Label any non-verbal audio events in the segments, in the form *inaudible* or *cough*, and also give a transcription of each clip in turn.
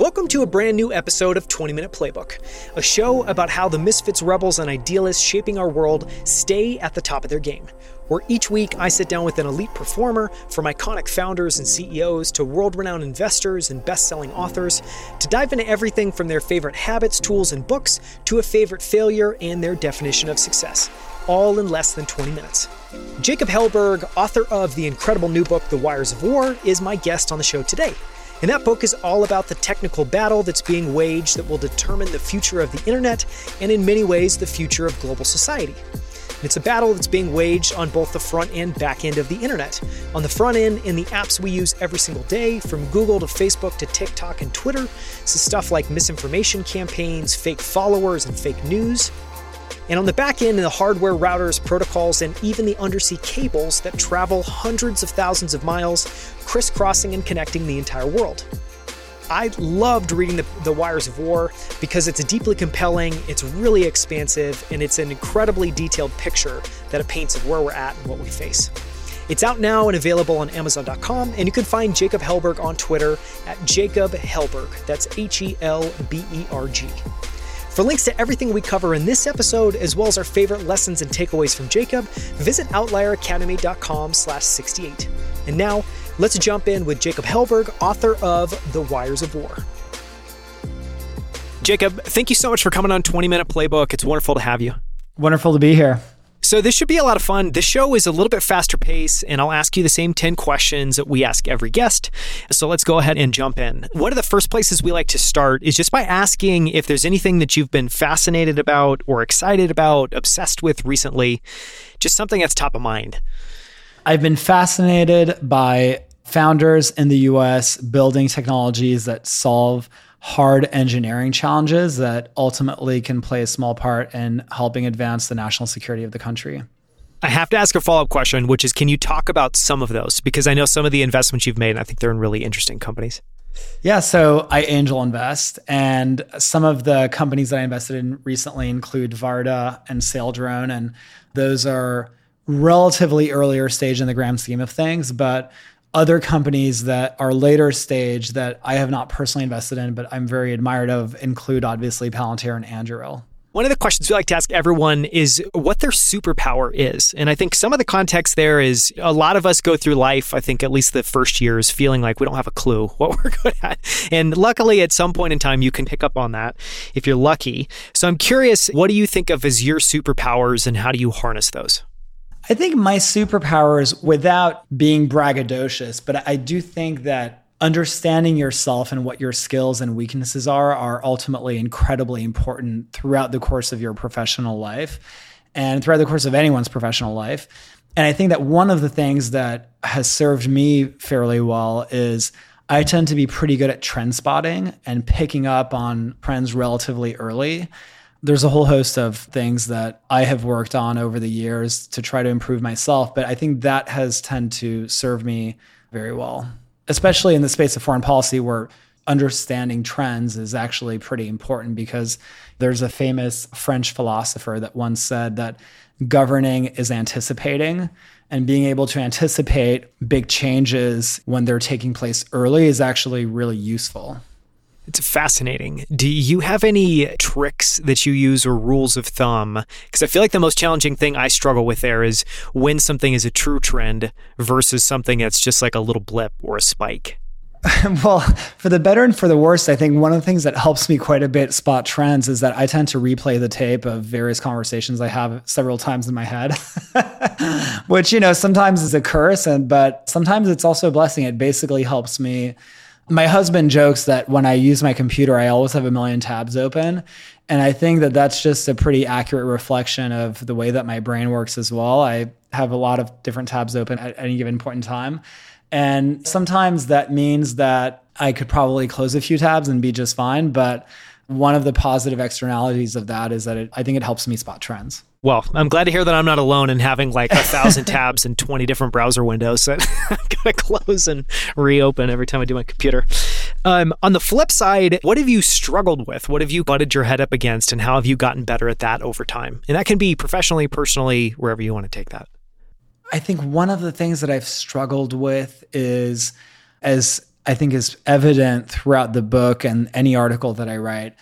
Welcome to a brand new episode of 20 Minute Playbook, a show about how the misfits, rebels, and idealists shaping our world stay at the top of their game. Where each week I sit down with an elite performer, from iconic founders and CEOs to world renowned investors and best selling authors, to dive into everything from their favorite habits, tools, and books to a favorite failure and their definition of success, all in less than 20 minutes. Jacob Helberg, author of the incredible new book, The Wires of War, is my guest on the show today. And that book is all about the technical battle that's being waged that will determine the future of the internet and, in many ways, the future of global society. It's a battle that's being waged on both the front and back end of the internet. On the front end, in the apps we use every single day, from Google to Facebook to TikTok and Twitter, so stuff like misinformation campaigns, fake followers, and fake news. And on the back end, the hardware, routers, protocols, and even the undersea cables that travel hundreds of thousands of miles, crisscrossing and connecting the entire world. I loved reading the, the, Wires of War because it's deeply compelling, it's really expansive, and it's an incredibly detailed picture that it paints of where we're at and what we face. It's out now and available on Amazon.com, and you can find Jacob Helberg on Twitter at Jacob Helberg. That's H E L B E R G. For links to everything we cover in this episode, as well as our favorite lessons and takeaways from Jacob, visit outlieracademy.com slash 68. And now, let's jump in with Jacob Helberg, author of The Wires of War. Jacob, thank you so much for coming on 20 Minute Playbook. It's wonderful to have you. Wonderful to be here. So, this should be a lot of fun. This show is a little bit faster pace, and I'll ask you the same 10 questions that we ask every guest. So, let's go ahead and jump in. One of the first places we like to start is just by asking if there's anything that you've been fascinated about or excited about, obsessed with recently, just something that's top of mind. I've been fascinated by founders in the US building technologies that solve hard engineering challenges that ultimately can play a small part in helping advance the national security of the country. I have to ask a follow up question, which is can you talk about some of those? Because I know some of the investments you've made, and I think they're in really interesting companies. Yeah, so I angel invest, and some of the companies that I invested in recently include Varda and Saildrone, and those are relatively earlier stage in the grand scheme of things, but other companies that are later stage that I have not personally invested in, but I'm very admired of include obviously Palantir and Anduril. One of the questions we like to ask everyone is what their superpower is. And I think some of the context there is a lot of us go through life, I think at least the first years, feeling like we don't have a clue *laughs* what we're good at. And luckily, at some point in time, you can pick up on that if you're lucky. So I'm curious, what do you think of as your superpowers and how do you harness those? I think my superpowers, without being braggadocious, but I do think that understanding yourself and what your skills and weaknesses are are ultimately incredibly important throughout the course of your professional life and throughout the course of anyone's professional life. And I think that one of the things that has served me fairly well is I tend to be pretty good at trend spotting and picking up on trends relatively early. There's a whole host of things that I have worked on over the years to try to improve myself, but I think that has tended to serve me very well, especially in the space of foreign policy where understanding trends is actually pretty important because there's a famous French philosopher that once said that governing is anticipating and being able to anticipate big changes when they're taking place early is actually really useful. It's fascinating. Do you have any tricks that you use or rules of thumb? Because I feel like the most challenging thing I struggle with there is when something is a true trend versus something that's just like a little blip or a spike. *laughs* well, for the better and for the worst, I think one of the things that helps me quite a bit spot trends is that I tend to replay the tape of various conversations I have several times in my head, *laughs* which, you know, sometimes is a curse, and but sometimes it's also a blessing. It basically helps me my husband jokes that when I use my computer, I always have a million tabs open. And I think that that's just a pretty accurate reflection of the way that my brain works as well. I have a lot of different tabs open at any given point in time. And sometimes that means that I could probably close a few tabs and be just fine. But one of the positive externalities of that is that it, I think it helps me spot trends. Well, I'm glad to hear that I'm not alone in having like a thousand *laughs* tabs and 20 different browser windows that *laughs* I gotta close and reopen every time I do my computer. Um, on the flip side, what have you struggled with? What have you butted your head up against, and how have you gotten better at that over time? And that can be professionally, personally, wherever you want to take that. I think one of the things that I've struggled with is as I think is evident throughout the book and any article that I write.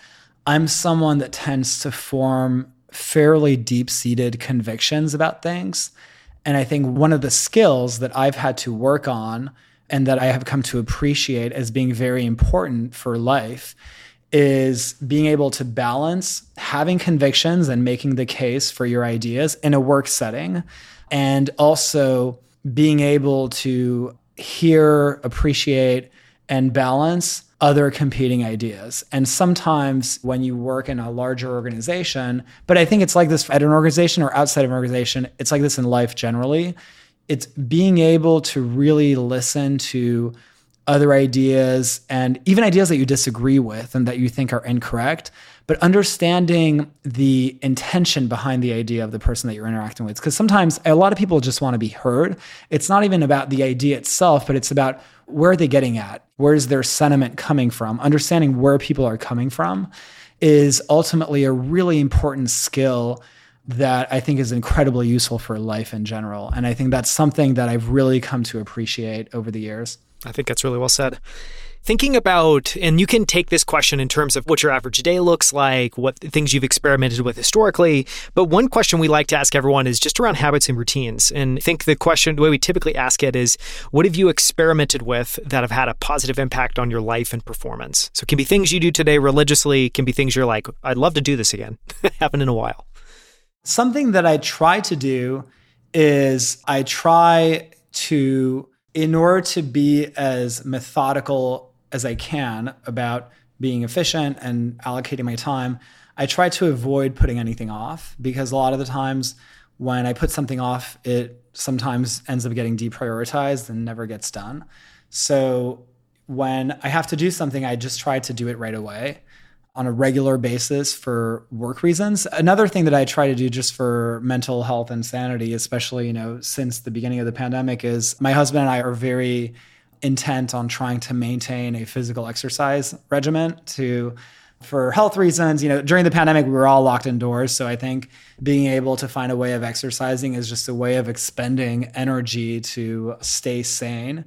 I'm someone that tends to form fairly deep seated convictions about things. And I think one of the skills that I've had to work on and that I have come to appreciate as being very important for life is being able to balance having convictions and making the case for your ideas in a work setting and also being able to hear, appreciate, and balance other competing ideas. And sometimes when you work in a larger organization, but I think it's like this at an organization or outside of an organization, it's like this in life generally. It's being able to really listen to other ideas and even ideas that you disagree with and that you think are incorrect, but understanding the intention behind the idea of the person that you're interacting with. Because sometimes a lot of people just want to be heard. It's not even about the idea itself, but it's about where are they getting at? Where's their sentiment coming from? Understanding where people are coming from is ultimately a really important skill that I think is incredibly useful for life in general. And I think that's something that I've really come to appreciate over the years. I think that's really well said. Thinking about, and you can take this question in terms of what your average day looks like, what things you've experimented with historically. But one question we like to ask everyone is just around habits and routines. And I think the question, the way we typically ask it is, what have you experimented with that have had a positive impact on your life and performance? So it can be things you do today religiously, can be things you're like, I'd love to do this again. *laughs* Happened in a while. Something that I try to do is I try to in order to be as methodical as I can about being efficient and allocating my time, I try to avoid putting anything off because a lot of the times when I put something off, it sometimes ends up getting deprioritized and never gets done. So when I have to do something, I just try to do it right away on a regular basis for work reasons. Another thing that I try to do just for mental health and sanity, especially, you know, since the beginning of the pandemic is my husband and I are very intent on trying to maintain a physical exercise regimen to for health reasons, you know, during the pandemic we were all locked indoors, so I think being able to find a way of exercising is just a way of expending energy to stay sane.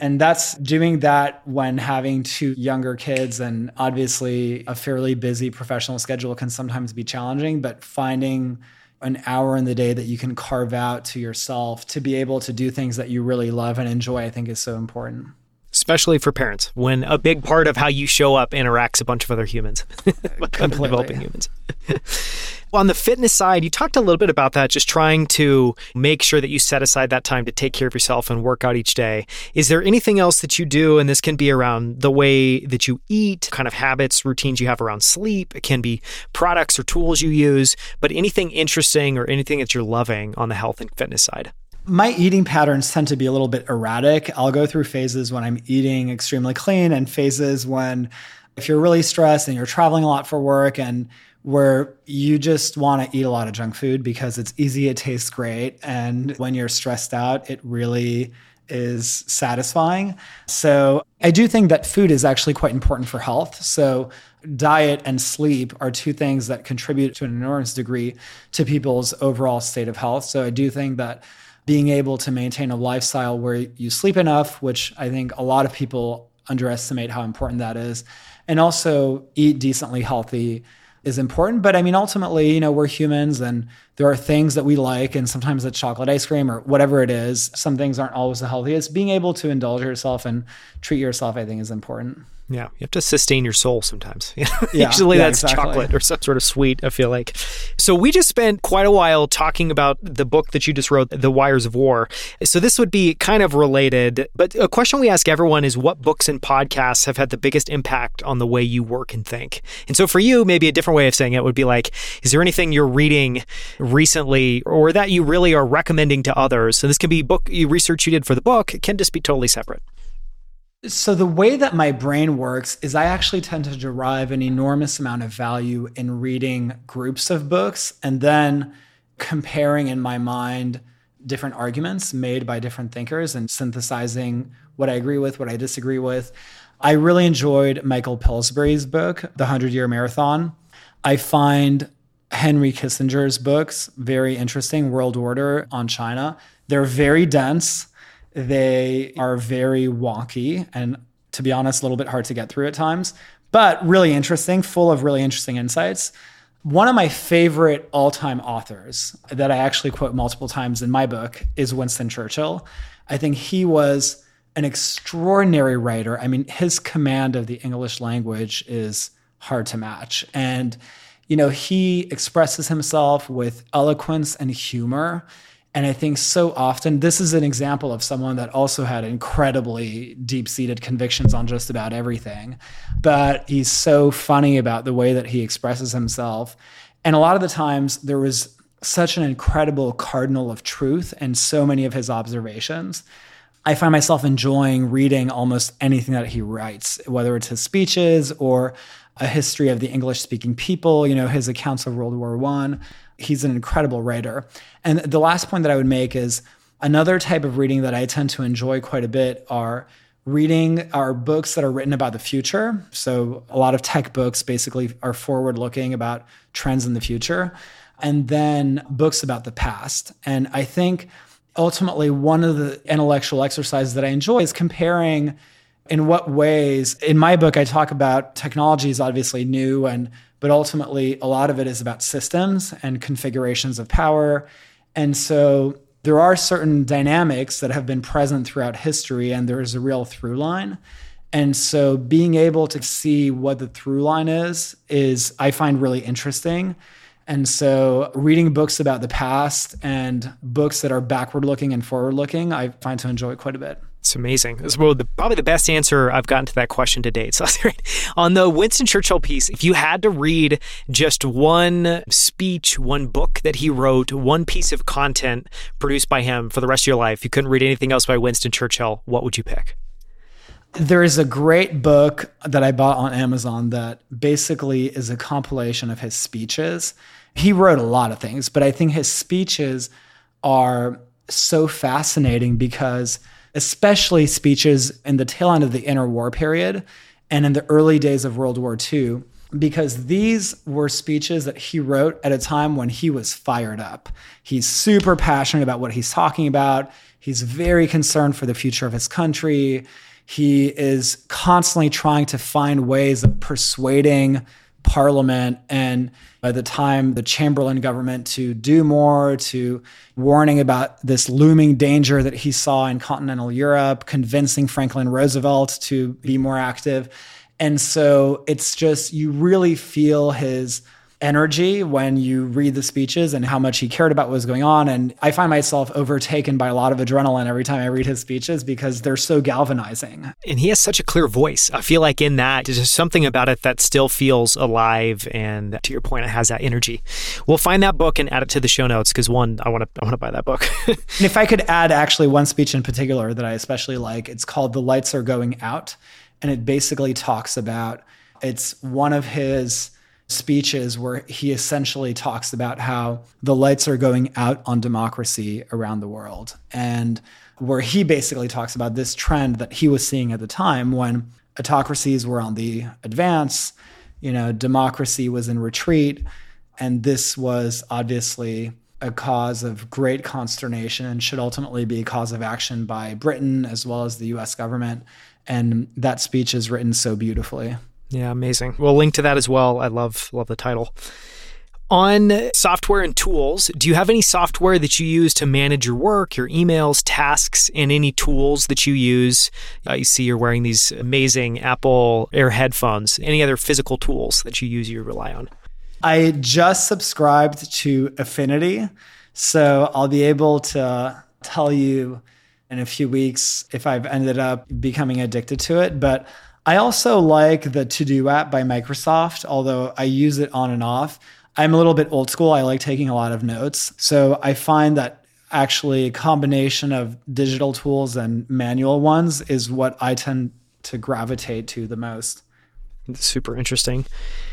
And that's doing that when having two younger kids and obviously a fairly busy professional schedule can sometimes be challenging, but finding an hour in the day that you can carve out to yourself to be able to do things that you really love and enjoy, I think is so important. Especially for parents, when a big part of how you show up interacts a bunch of other humans, *laughs* Completely. developing humans. *laughs* on the fitness side, you talked a little bit about that, just trying to make sure that you set aside that time to take care of yourself and work out each day. Is there anything else that you do? And this can be around the way that you eat, kind of habits, routines you have around sleep. It can be products or tools you use, but anything interesting or anything that you're loving on the health and fitness side my eating patterns tend to be a little bit erratic. I'll go through phases when I'm eating extremely clean and phases when if you're really stressed and you're traveling a lot for work and where you just want to eat a lot of junk food because it's easy, it tastes great. And when you're stressed out, it really is satisfying. So I do think that food is actually quite important for health. So diet and sleep are two things that contribute to an enormous degree to people's overall state of health. So I do think that being able to maintain a lifestyle where you sleep enough, which I think a lot of people underestimate how important that is, and also eat decently healthy is important. But I mean, ultimately, you know, we're humans and there are things that we like, and sometimes it's chocolate ice cream or whatever it is. Some things aren't always the healthiest. Being able to indulge yourself and treat yourself, I think, is important. Yeah, you have to sustain your soul sometimes. *laughs* yeah, Usually yeah, that's exactly. chocolate or some sort of sweet, I feel like. So we just spent quite a while talking about the book that you just wrote, The Wires of War. So this would be kind of related, but a question we ask everyone is what books and podcasts have had the biggest impact on the way you work and think? And so for you, maybe a different way of saying it would be like, is there anything you're reading recently or that you really are recommending to others? So this can be book you research you did for the book, it can just be totally separate. So, the way that my brain works is I actually tend to derive an enormous amount of value in reading groups of books and then comparing in my mind different arguments made by different thinkers and synthesizing what I agree with, what I disagree with. I really enjoyed Michael Pillsbury's book, The Hundred Year Marathon. I find Henry Kissinger's books very interesting, World Order on China. They're very dense they are very wonky and to be honest, a little bit hard to get through at times, but really interesting, full of really interesting insights. One of my favorite all time authors that I actually quote multiple times in my book is Winston Churchill. I think he was an extraordinary writer. I mean, his command of the English language is hard to match. And, you know, he expresses himself with eloquence and humor. And I think so often, this is an example of someone that also had incredibly deep seated convictions on just about everything. But he's so funny about the way that he expresses himself. And a lot of the times, there was such an incredible cardinal of truth in so many of his observations. I find myself enjoying reading almost anything that he writes, whether it's his speeches or a history of the English speaking people, you know, his accounts of World War One. He's an incredible writer. And the last point that I would make is another type of reading that I tend to enjoy quite a bit are reading are books that are written about the future. So a lot of tech books basically are forward looking about trends in the future and then books about the past. And I think ultimately one of the intellectual exercises that I enjoy is comparing in what ways in my book I talk about technology is obviously new and but ultimately a lot of it is about systems and configurations of power. And so there are certain dynamics that have been present throughout history and there is a real through line. And so being able to see what the through line is is I find really interesting and so, reading books about the past and books that are backward looking and forward looking, I find to enjoy quite a bit. It's amazing. It's well, the, probably the best answer I've gotten to that question to date. *laughs* So, on the Winston Churchill piece, if you had to read just one speech, one book that he wrote, one piece of content produced by him for the rest of your life, you couldn't read anything else by Winston Churchill, what would you pick? There is a great book that I bought on Amazon that basically is a compilation of his speeches he wrote a lot of things, but I think his speeches are so fascinating because, especially speeches in the tail end of the interwar period and in the early days of World War II, because these were speeches that he wrote at a time when he was fired up. He's super passionate about what he's talking about. He's very concerned for the future of his country. He is constantly trying to find ways of persuading parliament and by the time the Chamberlain government to do more, to warning about this looming danger that he saw in continental Europe, convincing Franklin Roosevelt to be more active. And so it's just, you really feel his energy when you read the speeches and how much he cared about what was going on. And I find myself overtaken by a lot of adrenaline every time I read his speeches because they're so galvanizing. And he has such a clear voice. I feel like in that, there's just something about it that still feels alive. And to your point, it has that energy. We'll find that book and add it to the show notes because one, I want to I want to buy that book. *laughs* and if I could add actually one speech in particular that I especially like, it's called "The Lights Are Going Out," and it basically talks about it's one of his speeches where he essentially talks about how the lights are going out on democracy around the world. And where he basically talks about this trend that he was seeing at the time when autocracies were on the advance, you know, democracy was in retreat. And this was obviously a cause of great consternation and should ultimately be a cause of action by Britain as well as the US government. And that speech is written so beautifully. Yeah, amazing. We'll link to that as well. I love love the title. On software and tools, do you have any software that you use to manage your work, your emails, tasks, and any tools that you use? Uh, I see you're wearing these amazing Apple Air headphones. Any other physical tools that you use you rely on? I just subscribed to Affinity, so I'll be able to tell you in a few weeks if I've ended up becoming addicted to it. But I also like the To Do app by Microsoft, although I use it on and off. I'm a little bit old school. I like taking a lot of notes. So I find that actually a combination of digital tools and manual ones is what I tend to gravitate to the most super interesting.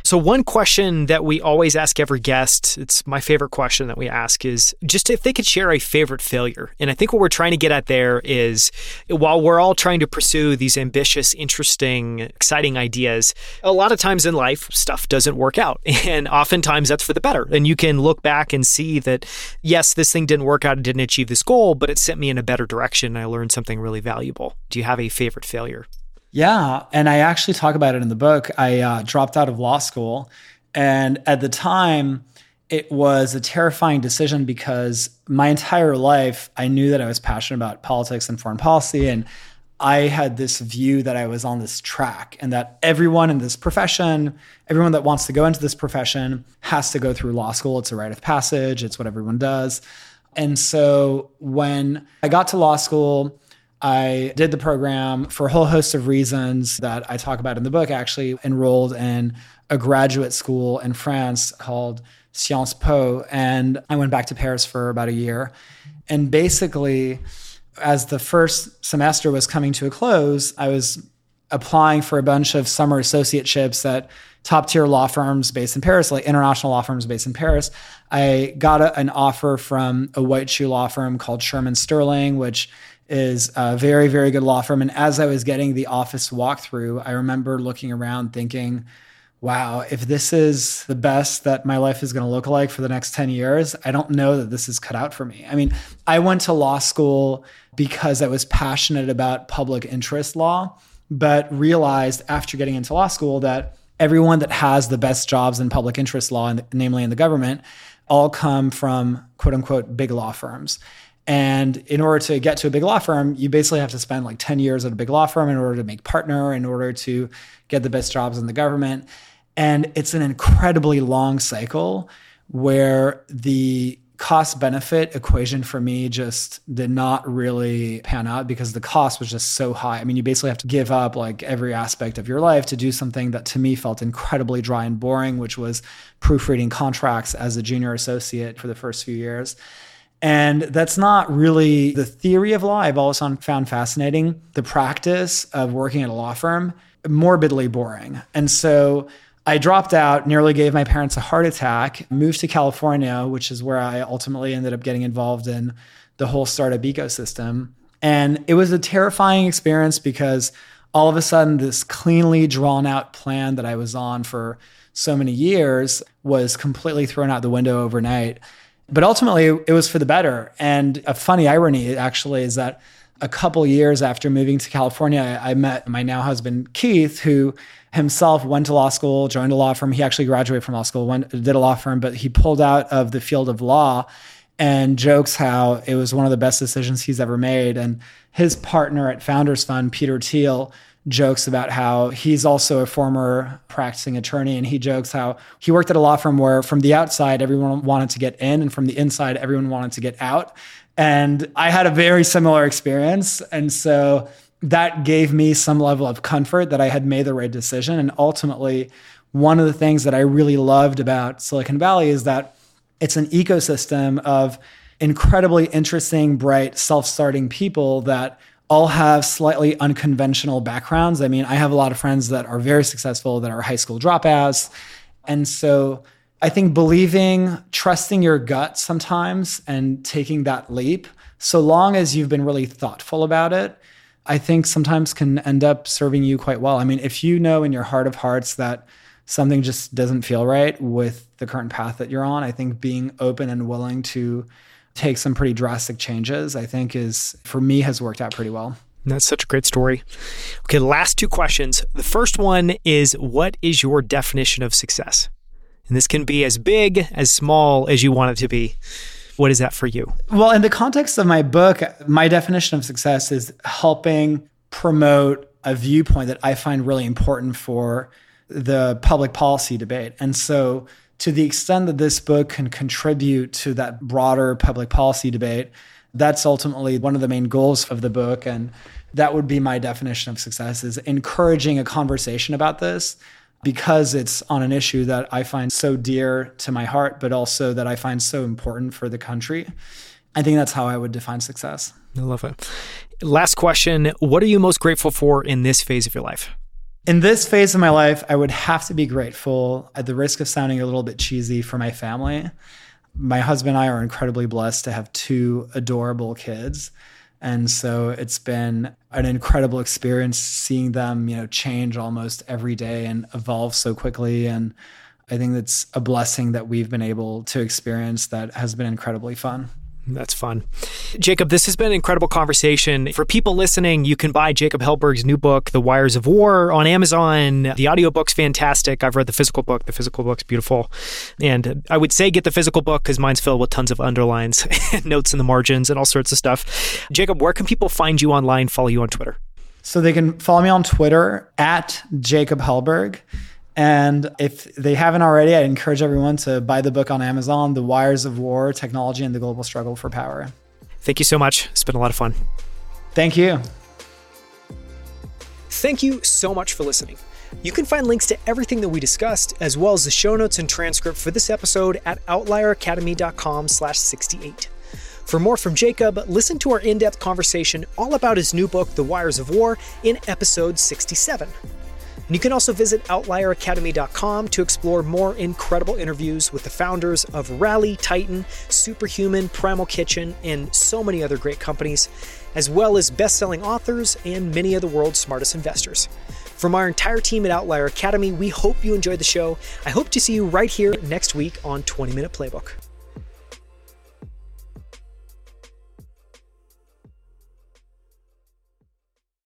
So, one question that we always ask every guest, it's my favorite question that we ask, is just if they could share a favorite failure. And I think what we're trying to get at there is while we're all trying to pursue these ambitious, interesting, exciting ideas, a lot of times in life, stuff doesn't work out. *laughs* And oftentimes that's for the better. And you can look back and see that, yes, this thing didn't work out, it didn't achieve this goal, but it sent me in a better direction. And I learned something really valuable. Do you have a favorite failure? Yeah. And I actually talk about it in the book. I uh, dropped out of law school. And at the time, it was a terrifying decision because my entire life, I knew that I was passionate about politics and foreign policy. And I had this view that I was on this track and that everyone in this profession, everyone that wants to go into this profession has to go through law school. It's a rite of passage, it's what everyone does. And so when I got to law school, I did the program for a whole host of reasons that I talk about in the book. Actually enrolled in a graduate school in France called Sciences Po. And I went back to Paris for about a year. And basically, as the first semester was coming to a close, I was applying for a bunch of summer associateships at top tier law firms based in Paris, like international law firms based in Paris. I got a, an offer from a white shoe law firm called Shearman Sterling, which is a very, very good law firm. And as I was getting the office walkthrough, I remember looking around thinking, wow, if this is the best that my life is going to look like for the next 10 years, I don't know that this is cut out for me. I mean, I went to law school because I was passionate about public interest law, but realized after getting into law school that everyone that has the best jobs in public interest law, namely in the government, all come from quote unquote big law firms. And in order to get to a big law firm, you basically have to spend like 10 years at a big law firm in order to make partner, in order to get the best jobs in the government. And it's an incredibly long cycle where the cost benefit equation for me just did not really pan out because the cost was just so high. I mean, you basically have to give up like every aspect of your life to do something that to me felt incredibly dry and boring, which was proofreading contracts as a junior associate for the first few years. And that's not really the theory of law. I've always found fascinating. The practice of working at a law firm, morbidly boring. And so I dropped out, nearly gave my parents a heart attack, moved to California, which is where I ultimately ended up getting involved in the whole startup ecosystem. And it was a terrifying experience because all of a sudden, this cleanly drawn out plan that I was on for so many years was completely thrown out the window overnight. But ultimately, it was for the better. And a funny irony, actually, is that a couple years after moving to California, I met my now husband, Keith, who himself went to law school, joined a law firm. He actually graduated from law school, went, did a law firm, but he pulled out of the field of law and jokes how it was one of the best decisions he's ever made. And his partner at Founders Fund, Peter Thiel, jokes about how he's also a former practicing attorney and he jokes how he worked at a law firm where from the outside everyone wanted to get in and from the inside everyone wanted to get out. And i had a very similar experience and so that gave me some level of comfort that i had made the right decision. And ultimately one of the things that i really loved about silicon valley is that it's an ecosystem of incredibly interesting bright self-starting people that all have slightly unconventional backgrounds. I mean, I have a lot of friends that are very successful that are high school dropouts. And so I think believing, trusting your gut sometimes and taking that leap, so long as you've been really thoughtful about it, I think sometimes can end up serving you quite well. I mean, if you know in your heart of hearts that something just doesn't feel right with the current path that you're on, I think being open and willing to take some pretty drastic changes, I think is for me has worked out pretty well. That's such a great story. Okay, last two questions. The first one is what is your definition of success? And this can be as big, as small as you want it to be. What is that for you? Well, in the context of my book, my definition of success is helping promote a viewpoint that I find really important for the public policy debate. And so to the extent that this book can contribute to that broader public policy debate, that's ultimately one of the main goals of the book. And that would be my definition of success is encouraging a conversation about this because it's on an issue that I find so dear to my heart, but also that I find so important for the country. I think that's how I would define success. I love it. Last question What are you most grateful for in this phase of your life? In this phase of my life, I would have to be grateful at the risk of sounding a little bit cheesy for my family. My husband and I are incredibly blessed to have two adorable kids. And so it's been an incredible experience seeing them, you know, change almost every day and evolve so quickly. And I think that's a blessing that we've been able to experience that has been incredibly fun. That's fun. Jacob, this has been an incredible conversation. For people listening, you can buy Jacob Helberg's new book, The Wires of War, on Amazon. The audiobook's fantastic. I've read the physical book. The physical book's beautiful. And I would say get the physical book because mine's filled with tons of underlines *laughs* notes in the margins and all sorts of stuff. Jacob, where can people find you online, follow you on Twitter? So they can follow me on Twitter at Jacob Helberg. And if they haven't already, I encourage everyone to buy the book on Amazon, The Wires of War Technology and the Global Struggle for Power. Thank you so much. It's been a lot of fun. Thank you. Thank you so much for listening. You can find links to everything that we discussed, as well as the show notes and transcript for this episode at outlieracademy.com slash 68. For more from Jacob, listen to our in-depth conversation all about his new book, The Wires of War, in episode 67. And you can also visit outlieracademy.com to explore more incredible interviews with the founders of Rally, Titan, Superhuman, Primal Kitchen, and so many other great companies, as well as best selling authors and many of the world's smartest investors. From our entire team at Outlier Academy, we hope you enjoyed the show. I hope to see you right here next week on 20 Minute Playbook.